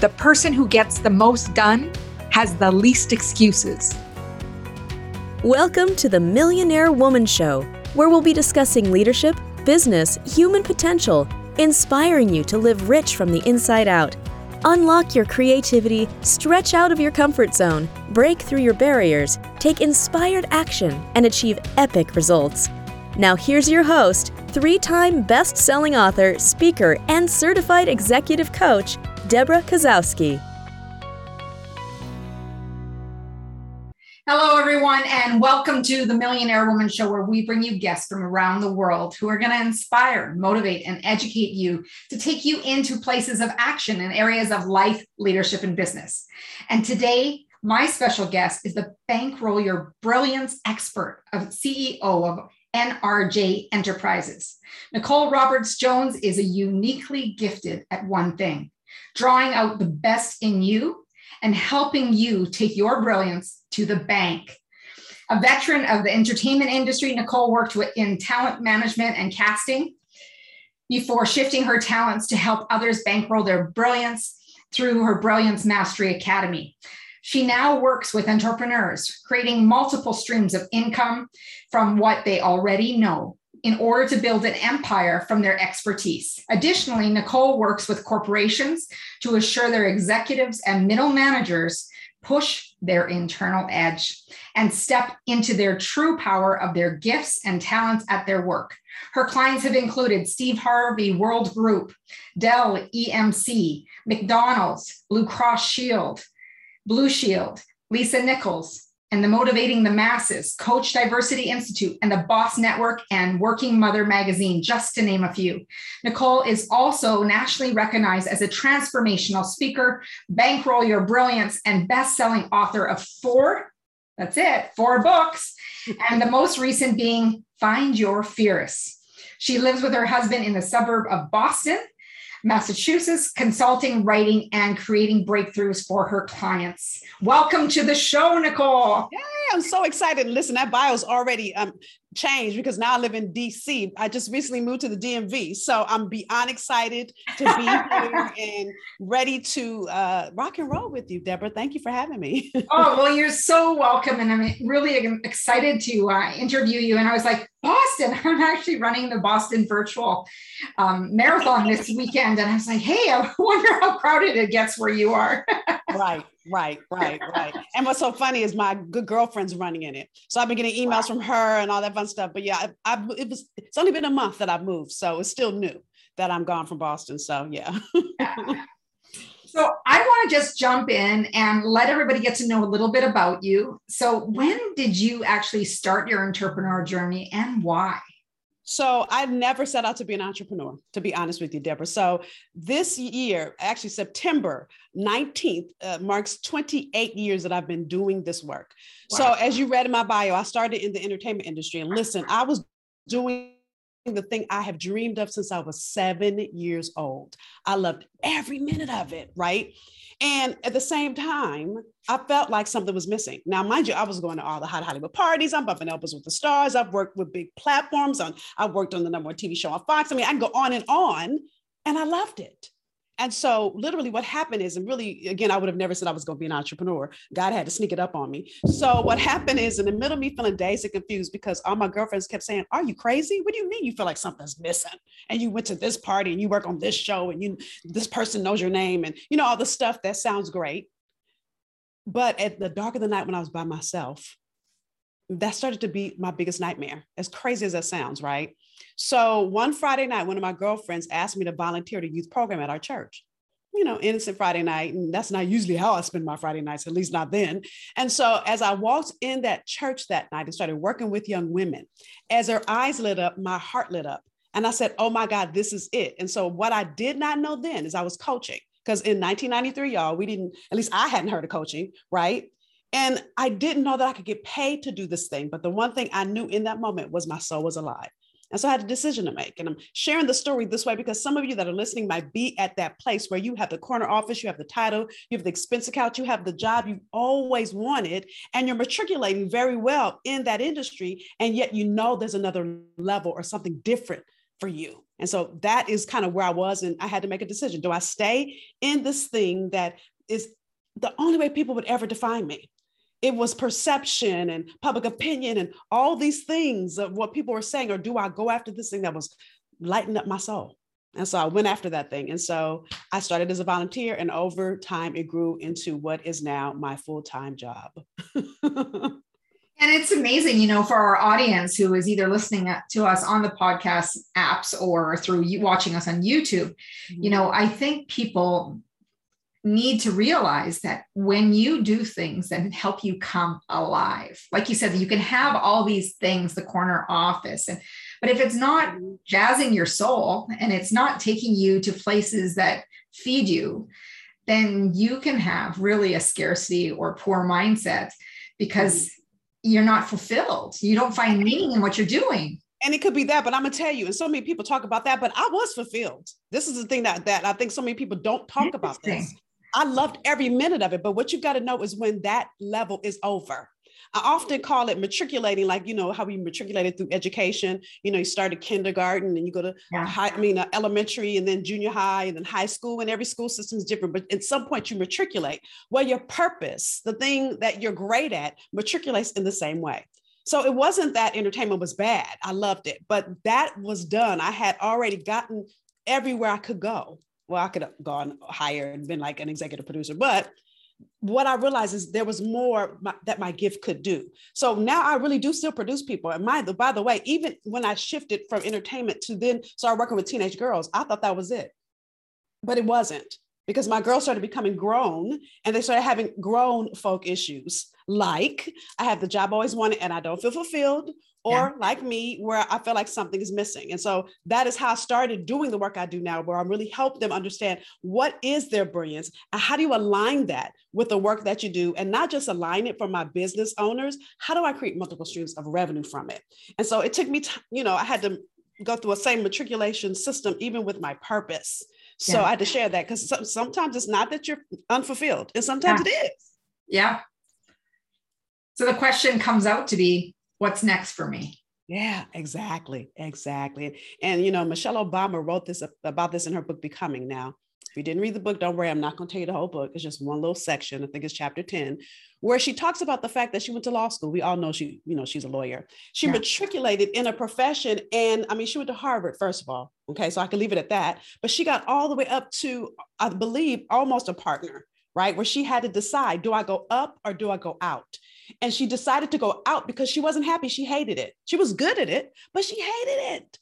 the person who gets the most done has the least excuses. Welcome to the Millionaire Woman Show, where we'll be discussing leadership, business, human potential, inspiring you to live rich from the inside out. Unlock your creativity, stretch out of your comfort zone, break through your barriers, take inspired action, and achieve epic results. Now, here's your host, three time best selling author, speaker, and certified executive coach, Debra Kasowski. Hello, everyone, and welcome to the Millionaire Woman Show, where we bring you guests from around the world who are going to inspire, motivate, and educate you to take you into places of action in areas of life, leadership, and business. And today, my special guest is the Bankroll Your Brilliance expert of CEO of NRJ Enterprises. Nicole Roberts Jones is a uniquely gifted at one thing drawing out the best in you and helping you take your brilliance to the bank. A veteran of the entertainment industry, Nicole worked in talent management and casting before shifting her talents to help others bankroll their brilliance through her Brilliance Mastery Academy. She now works with entrepreneurs, creating multiple streams of income from what they already know in order to build an empire from their expertise. Additionally, Nicole works with corporations to assure their executives and middle managers push their internal edge and step into their true power of their gifts and talents at their work. Her clients have included Steve Harvey World Group, Dell EMC, McDonald's, Blue Cross Shield, Blue Shield, Lisa Nichols, and the Motivating the Masses, Coach Diversity Institute, and the Boss Network and Working Mother Magazine, just to name a few. Nicole is also nationally recognized as a transformational speaker, bankroll your brilliance, and best-selling author of four, that's it, four books, and the most recent being Find Your Fierce. She lives with her husband in the suburb of Boston Massachusetts, consulting, writing, and creating breakthroughs for her clients. Welcome to the show, Nicole. Yay, I'm so excited. Listen, that bio's already um, changed because now I live in DC. I just recently moved to the DMV. So I'm beyond excited to be here and ready to uh, rock and roll with you, Debra. Thank you for having me. oh, well, you're so welcome. And I'm really excited to uh, interview you. And I was like, Boston, I'm actually running the Boston virtual um, marathon this weekend. And I was like, hey, I wonder how crowded it gets where you are. right. Right, right, right. And what's so funny is my good girlfriend's running in it. So I've been getting emails from her and all that fun stuff. But yeah, I, I, it was it's only been a month that I've moved, so it's still new that I'm gone from Boston. So yeah. So I want to just jump in and let everybody get to know a little bit about you. So when did you actually start your entrepreneur journey and why? So I never set out to be an entrepreneur, to be honest with you, Debra. So this year, actually September 19th, uh, marks 28 years that I've been doing this work. Wow. So as you read in my bio, I started in the entertainment industry. And listen, I was doing the thing I have dreamed of since I was seven years old. I loved every minute of it, right? And at the same time, I felt like something was missing. Now, mind you, I was going to all the hot Hollywood parties. I'm bumping elbows with the stars. I've worked with big platforms. On I've worked on the number one TV show on Fox. I mean, I can go on and on, and I loved it. And so, literally, what happened is, and really, again, I would have never said I was going to be an entrepreneur. God had to sneak it up on me. So, what happened is, in the middle of me feeling dazed and confused because all my girlfriends kept saying, Are you crazy? What do you mean you feel like something's missing? And you went to this party and you work on this show and you this person knows your name and you know, all the stuff that sounds great. But at the dark of the night when I was by myself, that started to be my biggest nightmare, as crazy as that sounds, right? So one Friday night, one of my girlfriends asked me to volunteer to youth program at our church. You know, innocent Friday night. And that's not usually how I spend my Friday nights, at least not then. And so as I walked in that church that night and started working with young women, as their eyes lit up, my heart lit up. And I said, oh my God, this is it. And so what I did not know then is I was coaching. Because in 1993, y'all, we didn't, at least I hadn't heard of coaching, right? And I didn't know that I could get paid to do this thing. But the one thing I knew in that moment was my soul was alive. And so I had a decision to make. And I'm sharing the story this way because some of you that are listening might be at that place where you have the corner office, you have the title, you have the expense account, you have the job you've always wanted, and you're matriculating very well in that industry. And yet you know there's another level or something different for you And so that is kind of where I was. And I had to make a decision. Do I stay in this thing that is the only way people would ever define me? It was perception and public opinion and all these things of what people were saying. Or do I go after this thing that was lighting up my soul? And so I went after that thing. And so I started as a volunteer, and over time, it grew into what is now my full time job. And it's amazing, you know, for our audience who is either listening to us on the podcast apps or through watching us on YouTube, mm-hmm. you know, I think people need to realize that when you do things that help you come alive, like you said, you can have all these things, the corner office, and but if it's not jazzing your soul and it's not taking you to places that feed you, then you can have really a scarcity or poor mindset because mm-hmm you're not fulfilled. You don't find meaning in what you're doing. And it could be that, but I'm gonna tell you, and so many people talk about that, but I was fulfilled. This is the thing that that I think so many people don't talk about this. I loved every minute of it, but what you got to know is when that level is over. I often call it matriculating, like you know how we matriculated through education. You know, you start at kindergarten and you go to yeah. high, I mean, uh, elementary and then junior high and then high school, and every school system is different. But at some point, you matriculate. Well, your purpose, the thing that you're great at, matriculates in the same way. So it wasn't that entertainment was bad. I loved it, but that was done. I had already gotten everywhere I could go. Well, I could have gone higher and been like an executive producer, but what I realized is there was more my, that my gift could do. So now I really do still produce people. And my, by the way, even when I shifted from entertainment to then start working with teenage girls, I thought that was it, but it wasn't because my girls started becoming grown and they started having grown folk issues like I have the job I always wanted and I don't feel fulfilled, or yeah. like me, where I feel like something is missing. And so that is how I started doing the work I do now, where I'm really help them understand what is their brilliance and how do you align that with the work that you do and not just align it for my business owners. How do I create multiple streams of revenue from it? And so it took me, t- you know, I had to go through a same matriculation system, even with my purpose. So yeah. I had to share that because sometimes it's not that you're unfulfilled, and sometimes yeah. it is. Yeah. So the question comes out to be what's next for me? Yeah, exactly. Exactly. And, you know, Michelle Obama wrote this about this in her book, Becoming. Now, if you didn't read the book, don't worry. I'm not going to tell you the whole book. It's just one little section. I think it's chapter 10, where she talks about the fact that she went to law school. We all know she, you know, she's a lawyer. She yeah. matriculated in a profession. And I mean, she went to Harvard, first of all. Okay. So I can leave it at that. But she got all the way up to, I believe, almost a partner right? Where she had to decide do I go up or do I go out? And she decided to go out because she wasn't happy. She hated it. She was good at it, but she hated it.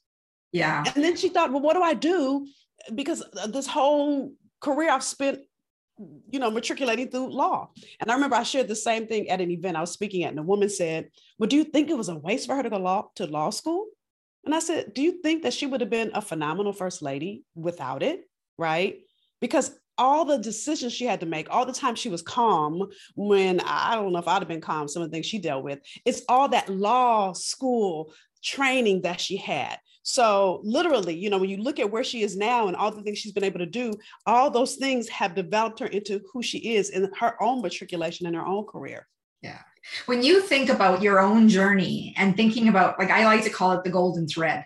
Yeah. And then she thought, well, what do I do? Because uh, this whole career I've spent, you know, matriculating through law. And I remember I shared the same thing at an event I was speaking at, and a woman said, Well, do you think it was a waste for her to go law to law school? And I said, Do you think that she would have been a phenomenal first lady without it? Right? Because all the decisions she had to make, all the time she was calm when I don't know if I'd have been calm, some of the things she dealt with. It's all that law school training that she had. So, literally, you know, when you look at where she is now and all the things she's been able to do, all those things have developed her into who she is in her own matriculation and her own career. Yeah. When you think about your own journey and thinking about, like, I like to call it the golden thread,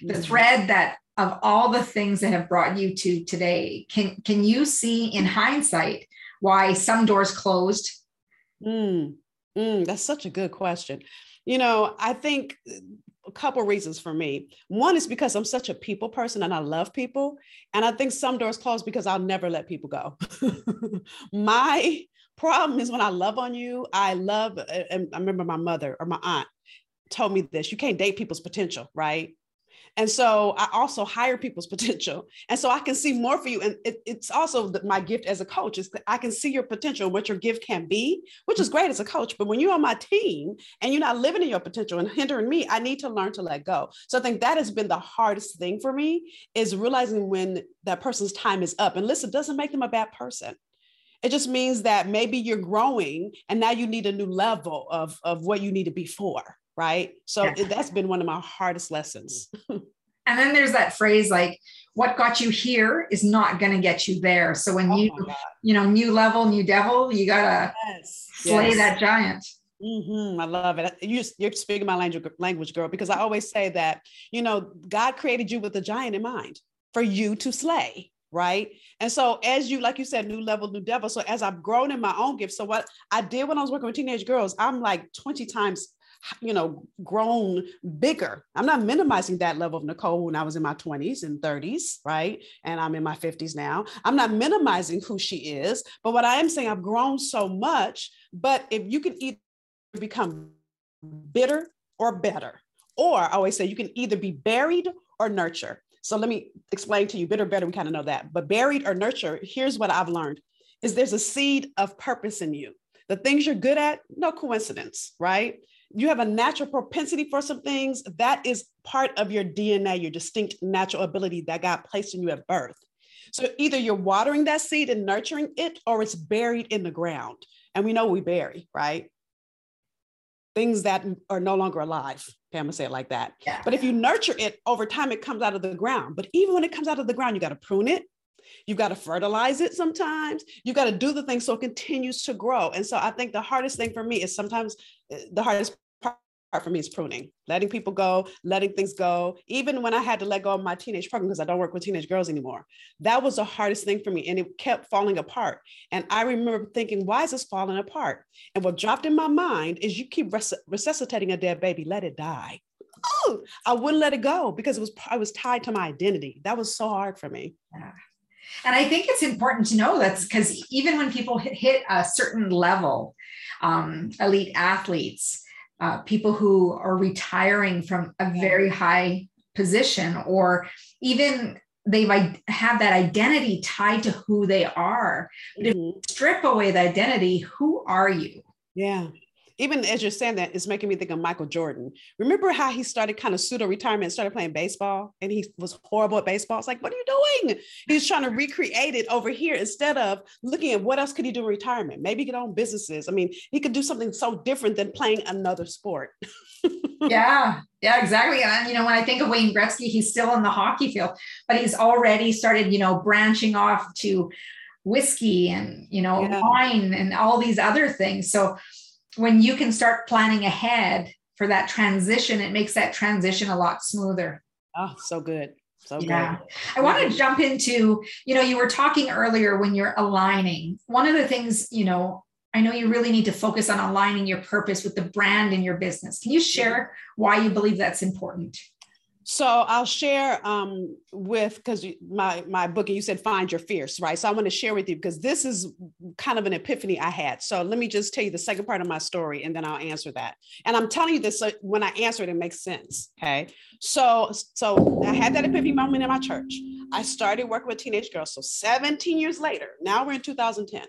the mm-hmm. thread that of all the things that have brought you to today can can you see in hindsight why some doors closed mm, mm, that's such a good question you know i think a couple reasons for me. One is because i'm such a people person and i love people and i think some doors close because i'll never let people go. My problem is when i love on you i love and i remember my mother or my aunt told me this you can't date people's potential right and so I also hire people's potential. And so I can see more for you. And it, it's also my gift as a coach is that I can see your potential, what your gift can be, which is great as a coach. But when you're on my team and you're not living in your potential and hindering me, I need to learn to let go. So I think that has been the hardest thing for me is realizing when that person's time is up. And listen, doesn't make them a bad person. It just means that maybe you're growing and now you need a new level of, of what you need to be for right? So yeah. that's been one of my hardest lessons. and then there's that phrase like, what got you here is not going to get you there. So when oh you, you know, new level, new devil, you got to yes. slay yes. that giant. Mm-hmm. I love it. You, you're speaking my language, language, girl, because I always say that, you know, God created you with a giant in mind for you to slay right? And so as you, like you said, new level, new devil. So as I've grown in my own gift, so what I did when I was working with teenage girls, I'm like 20 times you know, grown bigger. I'm not minimizing that level of Nicole when I was in my 20s and 30s, right? And I'm in my 50s now. I'm not minimizing who she is, but what I am saying, I've grown so much. But if you can either become bitter or better, or I always say you can either be buried or nurture. So let me explain to you bitter, better, we kind of know that. But buried or nurture, here's what I've learned is there's a seed of purpose in you. The things you're good at, no coincidence, right? You have a natural propensity for some things. That is part of your dna your distinct natural ability that god placed in you at birth. So either you're watering that seed and nurturing it or it's buried in the ground. And we know we bury right? Things that are no longer alive. Okay i'm gonna say it like that. Yeah. but if you nurture it over time it comes out of the ground. But even when it comes out of the ground you got to prune it You've got to fertilize it sometimes. You've got to do the thing so it continues to grow. And so I think the hardest thing for me is sometimes eh, the hardest part for me is pruning, letting people go, letting things go. Even when I had to let go of my teenage program because I don't work with teenage girls anymore, that was the hardest thing for me. And it kept falling apart. And I remember thinking, why is this falling apart? And what dropped in my mind is you keep res- resuscitating a dead baby, let it die. Oh, I wouldn't let it go because it was I was tied to my identity. That was so hard for me. Yeah. And I think it's important to know that's because even when people hit, hit a certain level, um, elite athletes, uh, people who are retiring from a very high position, or even they've have that identity tied to who they are. But mm-hmm. if you strip away the identity, who are you? Yeah even as you're saying that, it's making me think of Michael Jordan. Remember how he started kind of pseudo retirement, started playing baseball, and he was horrible at baseball. It's like, what are you doing? He's trying to recreate it over here instead of looking at what else could he do in retirement. Maybe get on businesses. I mean, he could do something so different than playing another sport. yeah, yeah, exactly. And you know, when I think of Wayne Gretzky, he's still in the hockey field, but he's already started, you know, branching off to whiskey and you know yeah. wine and all these other things. So when you can start planning ahead for that transition, it makes that transition a lot smoother. Oh, so good. So yeah. Good. I want to jump into, you know, you were talking earlier when you're aligning. One of the things, you know, I know you really need to focus on aligning your purpose with the brand in your business. Can you share why you believe that's important? So I'll share um, with because my my book and you said find your fierce, right? So I want to share with you because this is kind of an epiphany I had. So let me just tell you the second part of my story, and then I'll answer that. And I'm telling you this so when I answer it, it makes sense. Okay. So so I had that epiphany moment in my church. I started working with teenage girls. So 17 years later, now we're in 2010.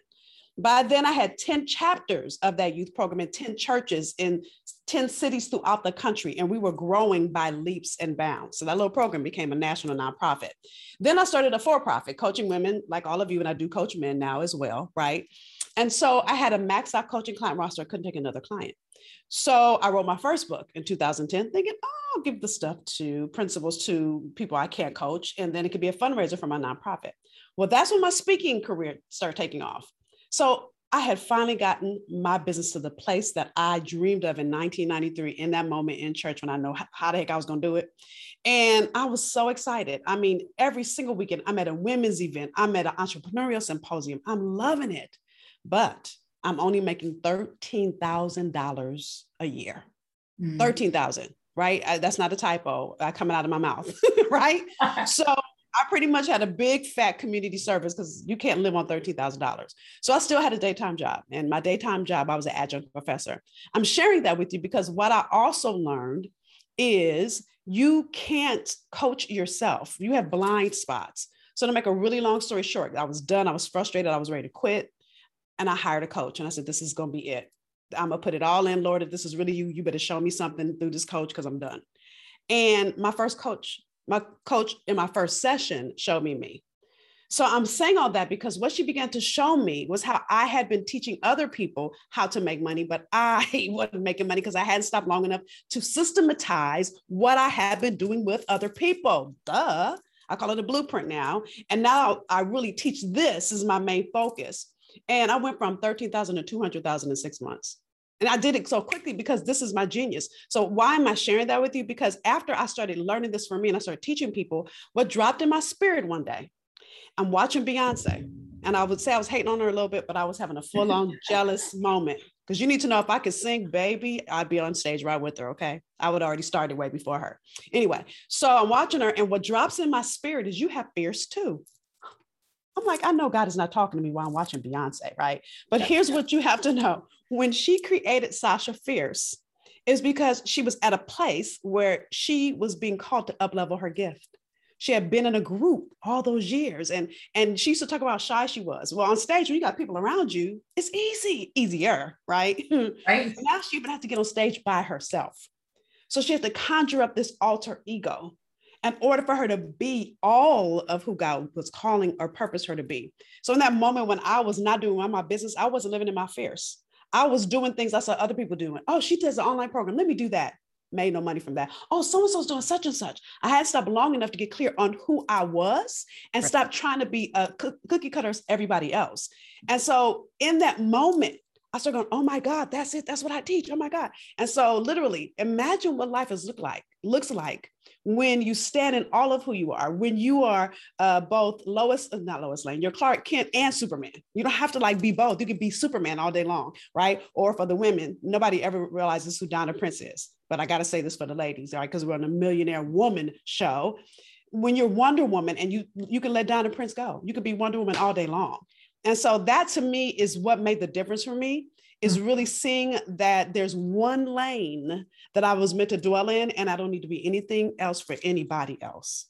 By then, I had 10 chapters of that youth program in 10 churches in 10 cities throughout the country, and we were growing by leaps and bounds. So that little program became a national nonprofit. Then I started a for profit, coaching women like all of you, and I do coach men now as well, right? And so I had a max out coaching client roster. I couldn't take another client. So I wrote my first book in 2010, thinking, oh, I'll give the stuff to principals to people I can't coach, and then it could be a fundraiser for my nonprofit. Well, that's when my speaking career started taking off. So I had finally gotten my business to the place that I dreamed of in 1993 in that moment in church when I know how the heck I was going to do it. And I was so excited. I mean, every single weekend, I'm at a women's event, I'm at an entrepreneurial symposium. I'm loving it. But I'm only making $13,000 a year. Mm. 13,000, right? I, that's not a typo uh, coming out of my mouth, right? so I pretty much had a big fat community service because you can't live on $13,000. So I still had a daytime job. And my daytime job, I was an adjunct professor. I'm sharing that with you because what I also learned is you can't coach yourself, you have blind spots. So to make a really long story short, I was done. I was frustrated. I was ready to quit. And I hired a coach and I said, this is going to be it. I'm going to put it all in, Lord. If this is really you, you better show me something through this coach because I'm done. And my first coach my coach in my first session showed me me. So I'm saying all that because what she began to show me was how I had been teaching other people how to make money, but I wasn't making money because I hadn't stopped long enough to systematize what I had been doing with other people. Duh. I call it a blueprint now. And now I really teach this is my main focus. And I went from 13,000 to 200,000 in six months. And I did it so quickly because this is my genius. So, why am I sharing that with you? Because after I started learning this for me and I started teaching people, what dropped in my spirit one day, I'm watching Beyonce. And I would say I was hating on her a little bit, but I was having a full on jealous moment. Because you need to know if I could sing, baby, I'd be on stage right with her. Okay. I would already started way before her. Anyway, so I'm watching her, and what drops in my spirit is you have fierce too. I'm like, I know God is not talking to me while I'm watching Beyonce, right? But here's what you have to know when she created Sasha Fierce, is because she was at a place where she was being called to uplevel her gift. She had been in a group all those years and and she used to talk about how shy she was. Well on stage when you got people around you it's easy easier right? Right. Now she even have to get on stage by herself. So she has to conjure up this alter ego in order for her to be all of who God was calling or purpose her to be. So in that moment when I was not doing my business, I wasn't living in my fierce. I was doing things I saw other people doing. Oh, she does an online program. Let me do that made no money from that. Oh, so and so's doing such and such. I had to stop long enough to get clear on who I was and right. stop trying to be a cookie cutters everybody else. And so in that moment, I started going, oh my God, that's it. That's what I teach. Oh my God. And so literally imagine what life is look like, looks like when you stand in all of who you are, when you are uh, both Lois, uh, not Lois Lane, you're Clark Kent and Superman. You don't have to like be both. You can be Superman all day long, right? Or for the women, nobody ever realizes who Donna Prince is. But I got to say this for the ladies, right? Because we're on a millionaire woman show. When you're Wonder Woman and you you can let Donna Prince go, you could be Wonder Woman all day long. And so that to me is what made the difference for me is mm. really seeing that there's one lane that I was meant to dwell in, and I don't need to be anything else for anybody else.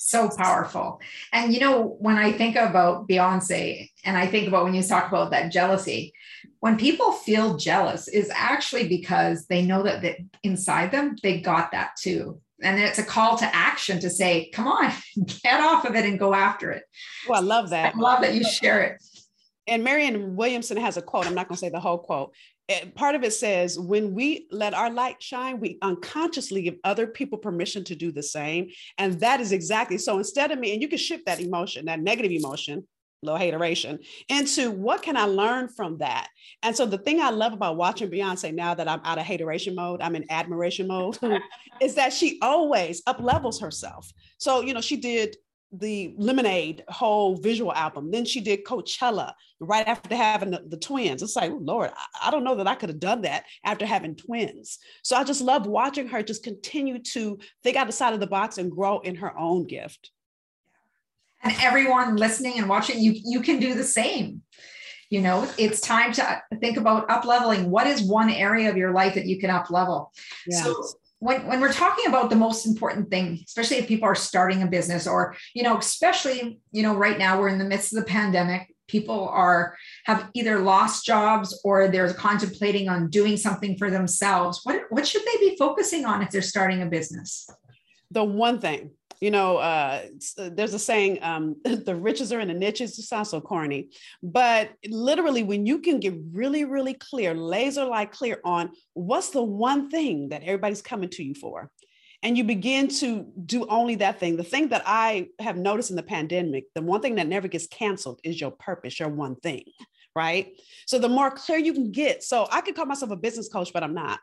So powerful. And you know, when I think about Beyonce and I think about when you talk about that jealousy, when people feel jealous is actually because they know that, that inside them they got that too and it's a call to action to say come on get off of it and go after it well i love that i love that you share it and marianne williamson has a quote i'm not going to say the whole quote part of it says when we let our light shine we unconsciously give other people permission to do the same and that is exactly so instead of me and you can shift that emotion that negative emotion little hateration into what can I learn from that? And so the thing I love about watching Beyonce now that I'm out of hateration mode, I'm in admiration mode, is that she always up levels herself. So, you know, she did the Lemonade whole visual album. Then she did Coachella right after having the, the twins. It's like, oh, Lord, I, I don't know that I could have done that after having twins. So I just love watching her just continue to think out the side of the box and grow in her own gift and everyone listening and watching you you can do the same you know it's time to think about up leveling what is one area of your life that you can up level yeah. so when, when we're talking about the most important thing especially if people are starting a business or you know especially you know right now we're in the midst of the pandemic people are have either lost jobs or they're contemplating on doing something for themselves. What what should they be focusing on if they're starting a business? The one thing you know, uh, uh, there's a saying, um, the riches are in the niches. It sounds so corny, but literally, when you can get really, really clear, laser like clear on what's the one thing that everybody's coming to you for, and you begin to do only that thing. The thing that I have noticed in the pandemic, the one thing that never gets canceled is your purpose, your one thing, right? So the more clear you can get, so I could call myself a business coach, but I'm not.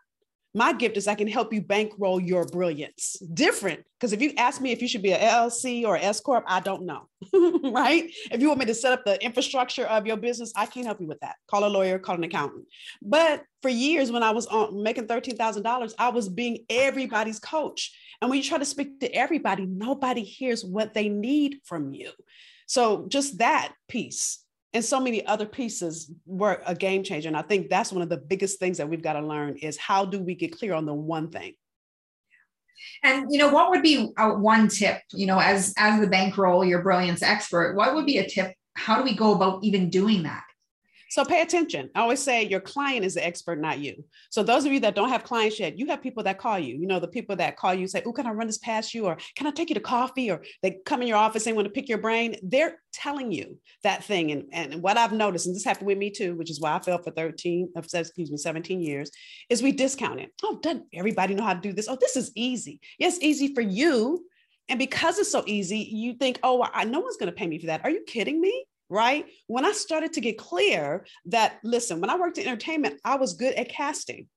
My gift is I can help you bankroll your brilliance. Different, because if you ask me if you should be an LLC or S corp, I don't know, right? If you want me to set up the infrastructure of your business, I can't help you with that. Call a lawyer, call an accountant. But for years, when I was on making thirteen thousand dollars, I was being everybody's coach. And when you try to speak to everybody, nobody hears what they need from you. So just that piece and so many other pieces were a game changer. And I think that's one of the biggest things that we've got to learn is how do we get clear on the one thing? And you know, what would be a, one tip? You know, as as the bankroll, your brilliance expert, what would be a tip? How do we go about even doing that? So pay attention. I always say your client is the expert, not you. So those of you that don't have clients yet, you have people that call you. You know, the people that call you say, "Oh, can I run this past you?" or "Can I take you to coffee?" or they come in your office and want to pick your brain. They're telling you that thing. And, and what I've noticed, and this happened with me too, which is why I failed for 13, uh, excuse me, 17 years, is we discount it. Oh, doesn't everybody know how to do this? Oh, this is easy. Yes, easy for you. And because it's so easy, you think, oh, I, no one's going to pay me for that. Are you kidding me? Right? When I started to get clear that, listen, when I worked in entertainment, I was good at casting.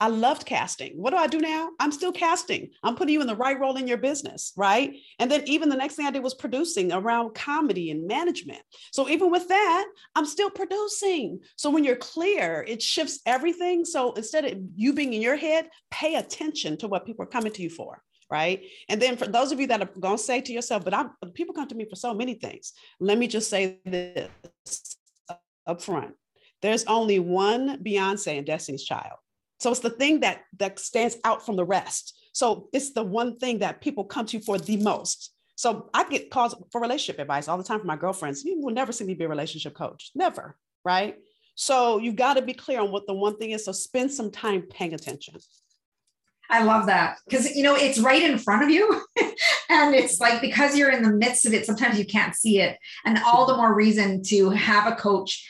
I loved casting. What do I do now? I'm still casting. I'm putting you in the right role in your business, right? And then even the next thing I did was producing around comedy and management. So even with that, I'm still producing. So when you're clear, it shifts everything. So instead of you being in your head, pay attention to what people are coming to you for right? And then for those of you that are going to say to yourself, but I'm people come to me for so many things. Let me just say this up front. There's only one Beyonce and Destiny's Child. So it's the thing that that stands out from the rest. So it's the one thing that people come to you for the most. So I get calls for relationship advice all the time from my girlfriends. You will never see me be a relationship coach. Never, right? So you've got to be clear on what the one thing is. So spend some time paying attention. I love that because you know it's right in front of you, and it's like because you're in the midst of it, sometimes you can't see it, and all the more reason to have a coach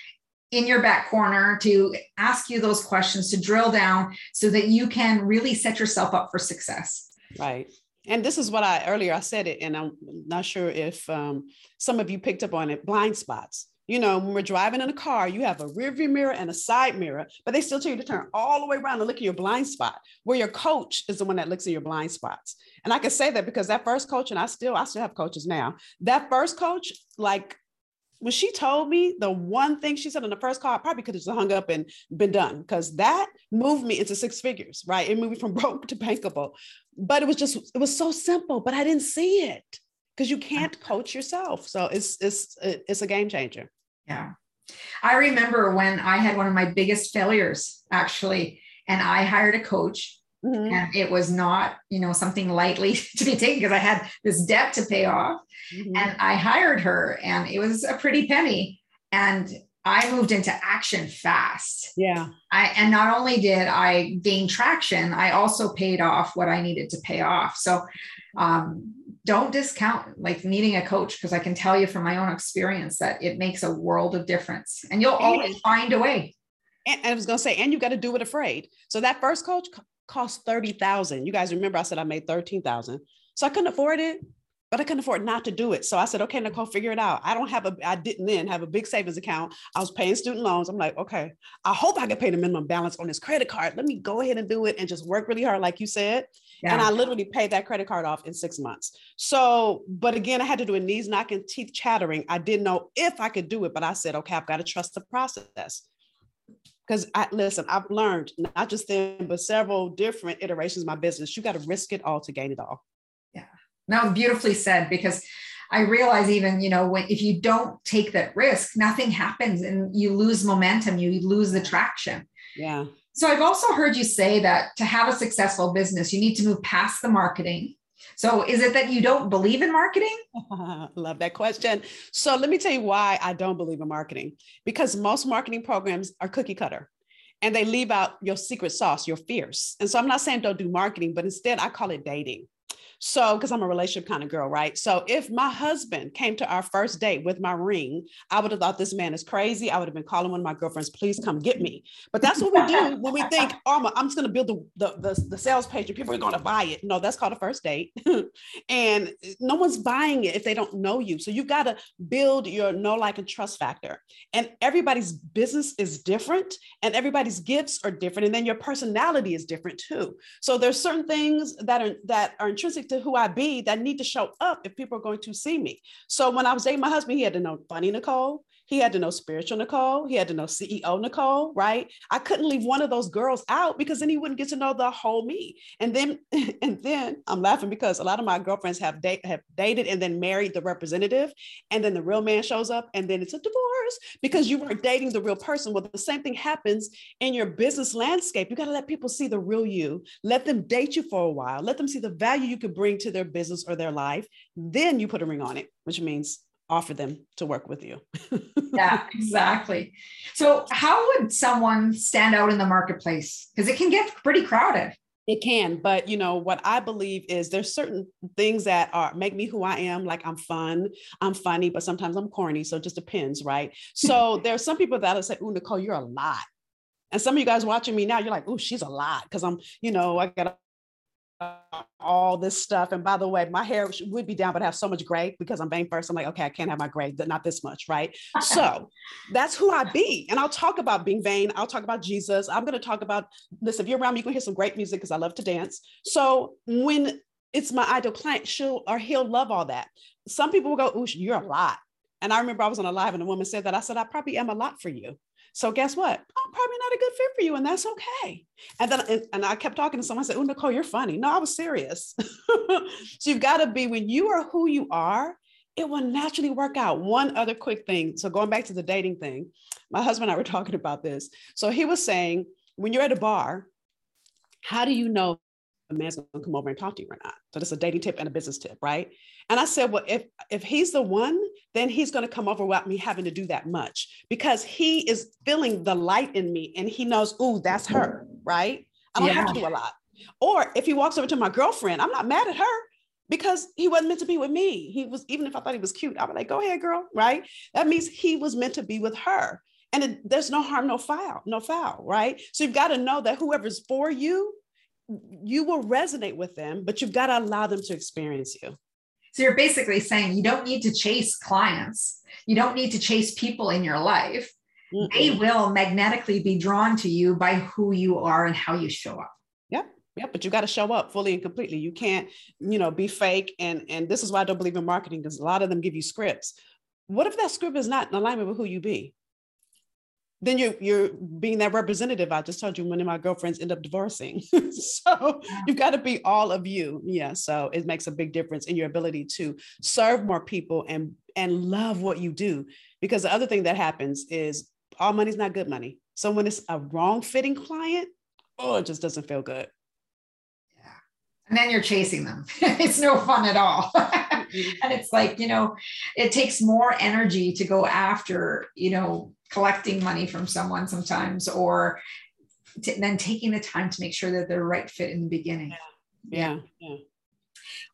in your back corner to ask you those questions to drill down so that you can really set yourself up for success. Right. And this is what I earlier I said it, and I'm not sure if um, some of you picked up on it. Blind spots you know, when we're driving in a car, you have a rear view mirror and a side mirror, but they still tell you to turn all the way around and look at your blind spot, where your coach is the one that looks at your blind spots. And I can say that because that first coach, and I still, I still have coaches now. That first coach, like when she told me the one thing she said in the first call, I probably could have just hung up and been done because that moved me into six figures, right? It moved me from broke to bankable. But it was just, it was so simple, but I didn't see it because you can't coach yourself. So it's it's it's a game changer. Yeah. I remember when I had one of my biggest failures, actually, and I hired a coach. Mm-hmm. And it was not, you know, something lightly to be taken because I had this debt to pay off. Mm-hmm. And I hired her, and it was a pretty penny. And I moved into action fast. Yeah. I and not only did I gain traction, I also paid off what I needed to pay off. So um, don't discount like needing a coach because I can tell you from my own experience that it makes a world of difference and you'll always find a way. And, I was going to say, and you got to do it afraid. So that first coach cost 30,000. You guys remember I said I made 13,000. So I couldn't afford it, but I couldn't afford not to do it. So I said, okay, Nicole, figure it out. I don't have a, I didn't then have a big savings account. I was paying student loans. I'm like, okay, I hope I can pay the minimum balance on this credit card. Let me go ahead and do it and just work really hard, like you said. Yeah. And I literally paid that credit card off in six months. So, but again, I had to do a knees knocking, teeth chattering. I didn't know if I could do it, but I said, okay, I've got to trust the process. Because I listen, I've learned not just then, but several different iterations of my business. You got to risk it all to gain it all. Yeah. Now, beautifully said, because I realize even, you know, when if you don't take that risk, nothing happens and you lose momentum, you lose the traction. Yeah. So I've also heard you say that to have a successful business, you need to move past the marketing. So is it that you don't believe in marketing? Love that question. So let me tell you why I don't believe in marketing. Because most marketing programs are cookie cutter and they leave out your secret sauce, your fierce. And so I'm not saying don't do marketing, but instead I call it dating. So, because I'm a relationship kind of girl, right? So, if my husband came to our first date with my ring, I would have thought this man is crazy. I would have been calling one of my girlfriends, please come get me. But that's what we do when we think, oh, I'm just going to build the, the, the, the, sales page and people are going to buy it. No, that's called a first date. and no one's buying it if they don't know you. So, you've got to build your know, like, and trust factor. And everybody's business is different and everybody's gifts are different. And then your personality is different too. So, there's certain things that are, that are intrinsic to who I be that need to show up if people are going to see me. So when I was dating my husband, he had to know funny Nicole. He had to know spiritual Nicole. He had to know CEO Nicole, right? I couldn't leave one of those girls out because then he wouldn't get to know the whole me. And then, and then I'm laughing because a lot of my girlfriends have date have dated and then married the representative, and then the real man shows up, and then it's a divorce because you weren't dating the real person. Well, the same thing happens in your business landscape. You got to let people see the real you. Let them date you for a while. Let them see the value you could bring to their business or their life. Then you put a ring on it, which means offer them to work with you. yeah, exactly. So, how would someone stand out in the marketplace? Because it can get pretty crowded. It can, but you know what I believe is there's certain things that are make me who I am. Like I'm fun, I'm funny, but sometimes I'm corny. So it just depends, right? So there's some people that'll say, "Oh, Nicole, you're a lot," and some of you guys watching me now, you're like, "Oh, she's a lot," because I'm, you know, I got all this stuff. And by the way, my hair would be down, but I have so much gray because I'm vain first. I'm like, okay, I can't have my gray, but not this much, right? so that's who I be. And I'll talk about being vain. I'll talk about Jesus. I'm going to talk about, listen, if you're around me, you can hear some great music because I love to dance. So when it's my ideal client, she'll or he'll love all that. Some people will go, ooh, you're a lot. And I remember I was on a live and a woman said that. I said, I probably am a lot for you. So guess what? I'm probably not a good fit for you, and that's okay. And then and I kept talking to someone. I said, "Oh, Nicole, you're funny." No, I was serious. so you've got to be when you are who you are. It will naturally work out. One other quick thing. So going back to the dating thing, my husband and I were talking about this. So he was saying, when you're at a bar, how do you know a man's to come over and talk to you or not. So that's a dating tip and a business tip, right? And I said, well, if if he's the one, then he's to come over without me having to do that much because he is feeling the light in me and he knows, ooh, that's her, right? I don't yeah. have to do a lot. Or if he walks over to my girlfriend, I'm not mad at her because he wasn't meant to be with me. He was, even if I thought he was cute, I was like, go ahead, girl, right? That means he was meant to be with her. And it, there's no harm, no foul, no foul, right? So you've got to know that whoever's for you you will resonate with them, but you've got to allow them to experience you. So you're basically saying you don't need to chase clients. You don't need to chase people in your life. Mm-mm. They will magnetically be drawn to you by who you are and how you show up. Yeah. Yeah, but you got to show up fully and completely. You can't, you know, be fake. And and this is why I don't believe in marketing because a lot of them give you scripts. What if that script is not in alignment with who you be? Then you're you're being that representative. I just told you one of my girlfriends end up divorcing. so yeah. you've got to be all of you. Yeah. So it makes a big difference in your ability to serve more people and and love what you do. Because the other thing that happens is all money's not good money. So when it's a wrong fitting client, oh, it just doesn't feel good. Yeah. And then you're chasing them. it's no fun at all. and it's like, you know, it takes more energy to go after, you know, collecting money from someone sometimes or t- then taking the time to make sure that they're right fit in the beginning. Yeah. yeah.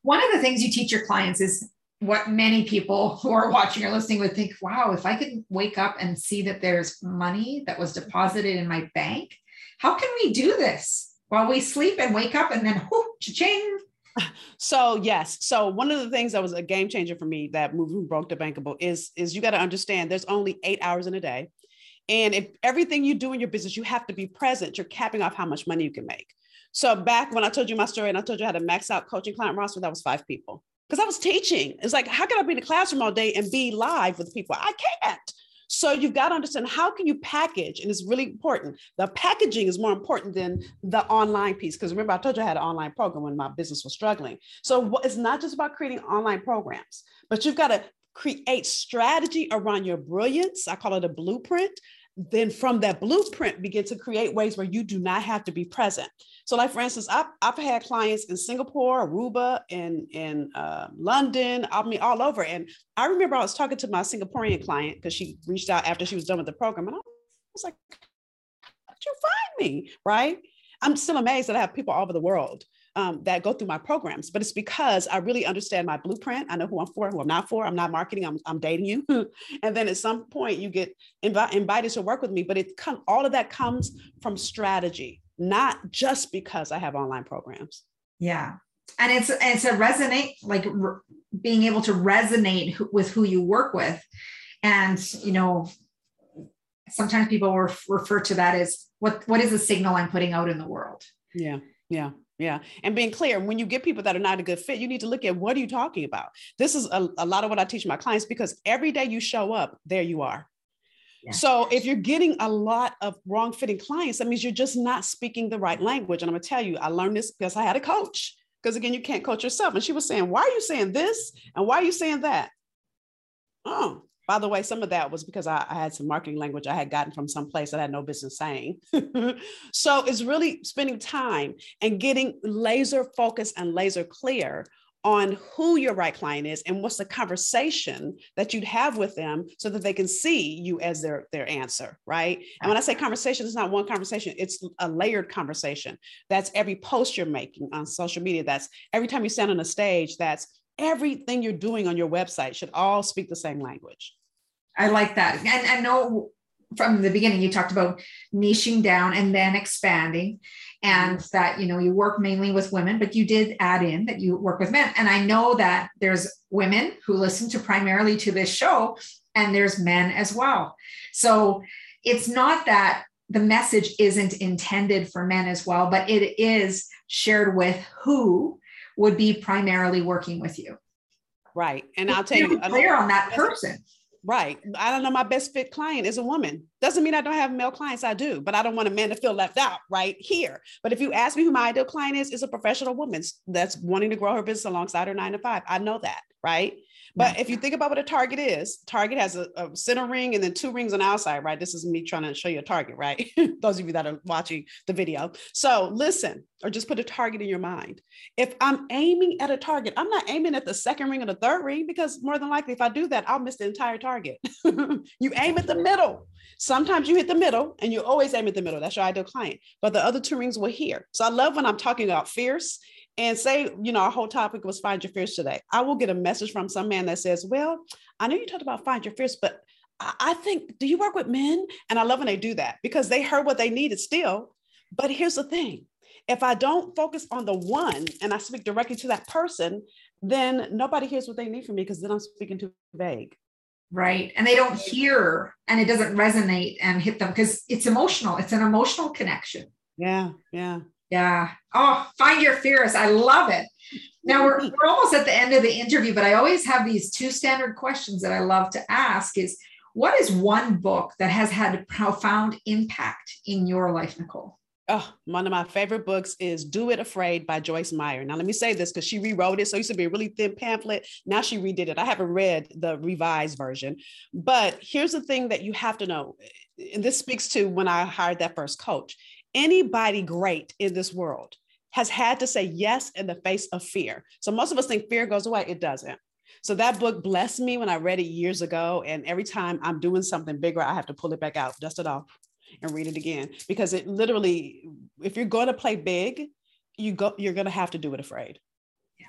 One of the things you teach your clients is what many people who are watching or listening would think, wow, if I could wake up and see that there's money that was deposited in my bank, how can we do this while we sleep and wake up and then whoop, cha-ching, so yes. So one of the things that was a game changer for me that movie broke the bankable is is you got to understand there's only eight hours in a day. And if everything you do in your business you have to be present. You're capping off how much money you can make. So back when i told you my story and i told you how to max out coaching client roster that was five people. Because i was teaching. It's like how can i be in the classroom all day and be live with people? I can't so you've got to understand how can you package, and it's really important. The packaging is more important than the online piece. Because remember, I told you I had an online program when my business was struggling. So it's not just about creating online programs, but you've got to create strategy around your brilliance. I call it a blueprint then from that blueprint begin to create ways where you do not have to be present. So like for instance i've, I've had clients in singapore aruba in in uh, london i mean all over. And i remember i was talking to my singaporean client because she reached out after she was done with the program. And i was like how'd you find me? Right? I'm still amazed that i have people all over the world um, that go through my programs, but it's because I really understand my blueprint. I know who I'm for, who I'm not for. I'm not marketing. I'm, I'm dating you, and then at some point you get invi- invited to work with me. But it come all of that comes from strategy, not just because I have online programs. Yeah, and it's it's a resonate like re- being able to resonate with who you work with, and you know sometimes people refer to that as what what is the signal I'm putting out in the world. Yeah, yeah. Yeah. And being clear, when you get people that are not a good fit, you need to look at what are you talking about? This is a, a lot of what I teach my clients because every day you show up, there you are. Yeah. So if you're getting a lot of wrong fitting clients, that means you're just not speaking the right language. And I'm gonna tell you, I learned this because I had a coach. Because again, you can't coach yourself. And she was saying, Why are you saying this? And why are you saying that? Oh, by the way, some of that was because I, I, had some marketing language I had gotten from some place I had no business saying. so it's really spending time and getting laser focused and laser clear on who your right client is and what's the conversation that you'd have with them so that they can see you as their their answer right? And when i say conversation it's not one conversation it's a layered conversation. That's every post you're making on social media. That's every time you stand on a stage that's everything you're doing on your website should all speak the same language. I like that. And I know from the beginning, you talked about niching down and then expanding, and mm-hmm. that you know you work mainly with women, but you did add in that you work with men. And I know that there's women who listen to primarily to this show, and there's men as well. So it's not that the message isn't intended for men as well, but it is shared with who would be primarily working with you. Right. And I'll tell you, clear on that person. Right. I don't know. My best fit client is a woman. Doesn't mean I don't have male clients. I do, but I don't want a man to feel left out right here. But if you ask me who my ideal client is, is a professional woman that's wanting to grow her business alongside her nine to five. I know that. Right. But if you think about what a target is, target has a, a, center ring and then two rings on the outside, right? This is me trying to show you a target, right? Those of you that are watching the video. So listen, or just put a target in your mind. If I'm aiming at a target, I'm not aiming at the second ring or the third ring because more than likely, if I do that, I'll miss the entire target. you aim at the middle. Sometimes you hit the middle and you always aim at the middle. That's your ideal client. But the other two rings were here. So I love when I'm talking about fierce and say, you know, our whole topic was find your fierce today. I will get a message from some man that says, Well, I know you talked about find your fierce, but I think, do you work with men? And I love when they do that because they heard what they needed still. But here's the thing if I don't focus on the one and I speak directly to that person, then nobody hears what they need from me because then I'm speaking too vague. Right. And they don't hear and it doesn't resonate and hit them because it's emotional. It's an emotional connection. Yeah. Yeah. Yeah. Oh, find your fierce. I love it. Now we're, we're almost at the end of the interview, but I always have these two standard questions that I love to ask is what is one book that has had a profound impact in your life, Nicole? Oh, one of my favorite books is Do It Afraid by Joyce Meyer. Now, let me say this because she rewrote it. So it used to be a really thin pamphlet. Now she redid it. I haven't read the revised version. But here's the thing that you have to know. And this speaks to when I hired that first coach anybody great in this world has had to say yes in the face of fear. So most of us think fear goes away. It doesn't. So that book blessed me when I read it years ago. And every time I'm doing something bigger, I have to pull it back out, dust it off, and read it again. Because it literally, if you're going to play big, you go, you're going to have to do it afraid. Yeah.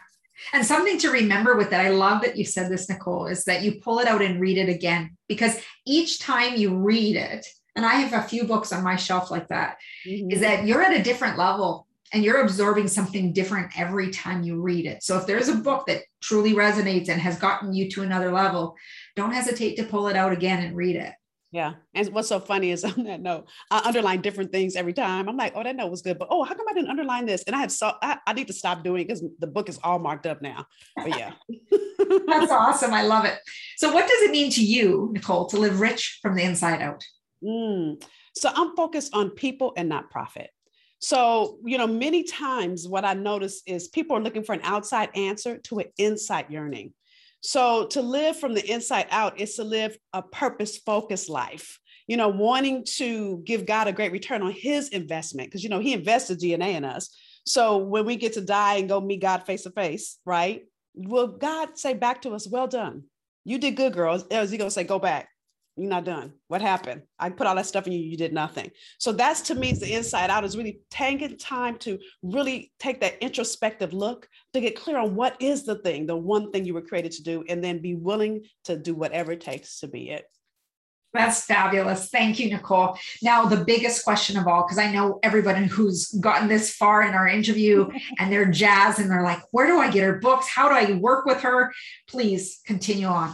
And something to remember with that, I love that you said this, Nicole, is that you pull it out and read it again. Because each time you read it, and I have a few books on my shelf like that. Mm-hmm. Is that you're at a different level and you're absorbing something different every time you read it. So if there's a book that truly resonates and has gotten you to another level, don't hesitate to pull it out again and read it. Yeah. And what's so funny is on that note, I underline different things every time. I'm like, oh, that note was good, but oh, how come I didn't underline this? And I have so I, I need to stop doing it because the book is all marked up now. But yeah. That's awesome. I love it. So what does it mean to you, Nicole, to live rich from the inside out? Mm. So I'm focused on people and not profit. So, you know, many times what I notice is people are looking for an outside answer to an inside yearning. So, to live from the inside out is to live a purpose focused life, you know, wanting to give God a great return on his investment, because, you know, he invested DNA in us. So, when we get to die and go meet God face to face, right? Will God say back to us, Well done? You did good, girls. Is he going to say, Go back? You're not done. What happened? I put all that stuff in you, you did nothing. So that's to me is the inside out is really taking time to really take that introspective look to get clear on what is the thing, the one thing you were created to do, and then be willing to do whatever it takes to be it. That's fabulous. Thank you, Nicole. Now, the biggest question of all, because I know everybody who's gotten this far in our interview and they're jazzed and they're like, where do I get her books? How do I work with her? Please continue on.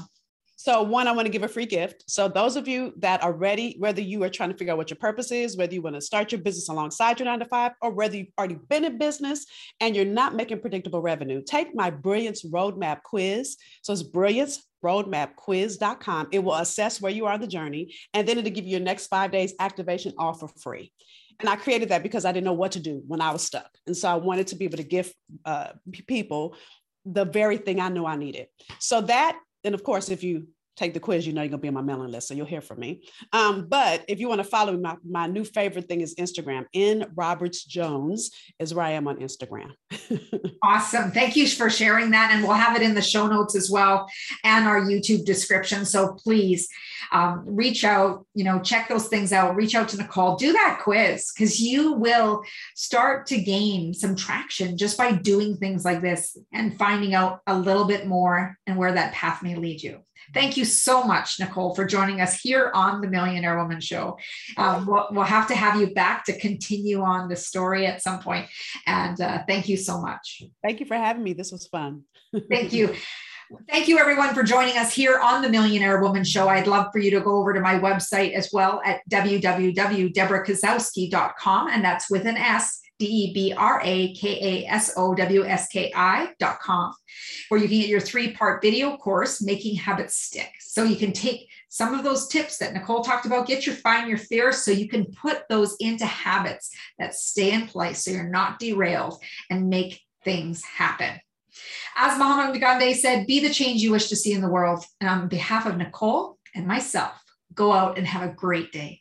So, one, I want to give a free gift. So, those of you that are ready, whether you are trying to figure out what your purpose is, whether you want to start your business alongside your nine to five, or whether you've already been in business and you're not making predictable revenue, take my Brilliance Roadmap quiz. So, it's Brilliance brillianceroadmapquiz.com. It will assess where you are on the journey, and then it'll give you your next five days activation all for free. And I created that because I didn't know what to do when I was stuck. And so I wanted to be able to give uh, people the very thing I knew I needed. So that and of course, if you take the quiz, you know you're gonna be on my mailing list, so you'll hear from me. Um, but if you want to follow me, my, my new favorite thing is Instagram. N Roberts Jones is where I am on Instagram. awesome. Thank you for sharing that. And we'll have it in the show notes as well and our YouTube description. So please um, reach out, you know, check those things out, reach out to Nicole, do that quiz because you will start to gain some traction just by doing things like this and finding out a little bit more and where that path may lead you. Thank you so much, Nicole, for joining us here on the Millionaire Woman Show. Um, we'll, we'll, have to have you back to continue on the story at some point. And uh, thank you so much. Thank you for having me. This was fun. thank you. Thank you, everyone, for joining us here on the Millionaire Woman Show. I'd love for you to go over to my website as well at www.debrakasowski.com, and that's with an S. D E B R A K A S O W S K I dot com, where you can get your three part video course, Making Habits Stick. So you can take some of those tips that Nicole talked about, get your find your fierce so you can put those into habits that stay in place so you're not derailed and make things happen. As Mahatma Gandhi said, be the change you wish to see in the world. And on behalf of Nicole and myself, go out and have a great day.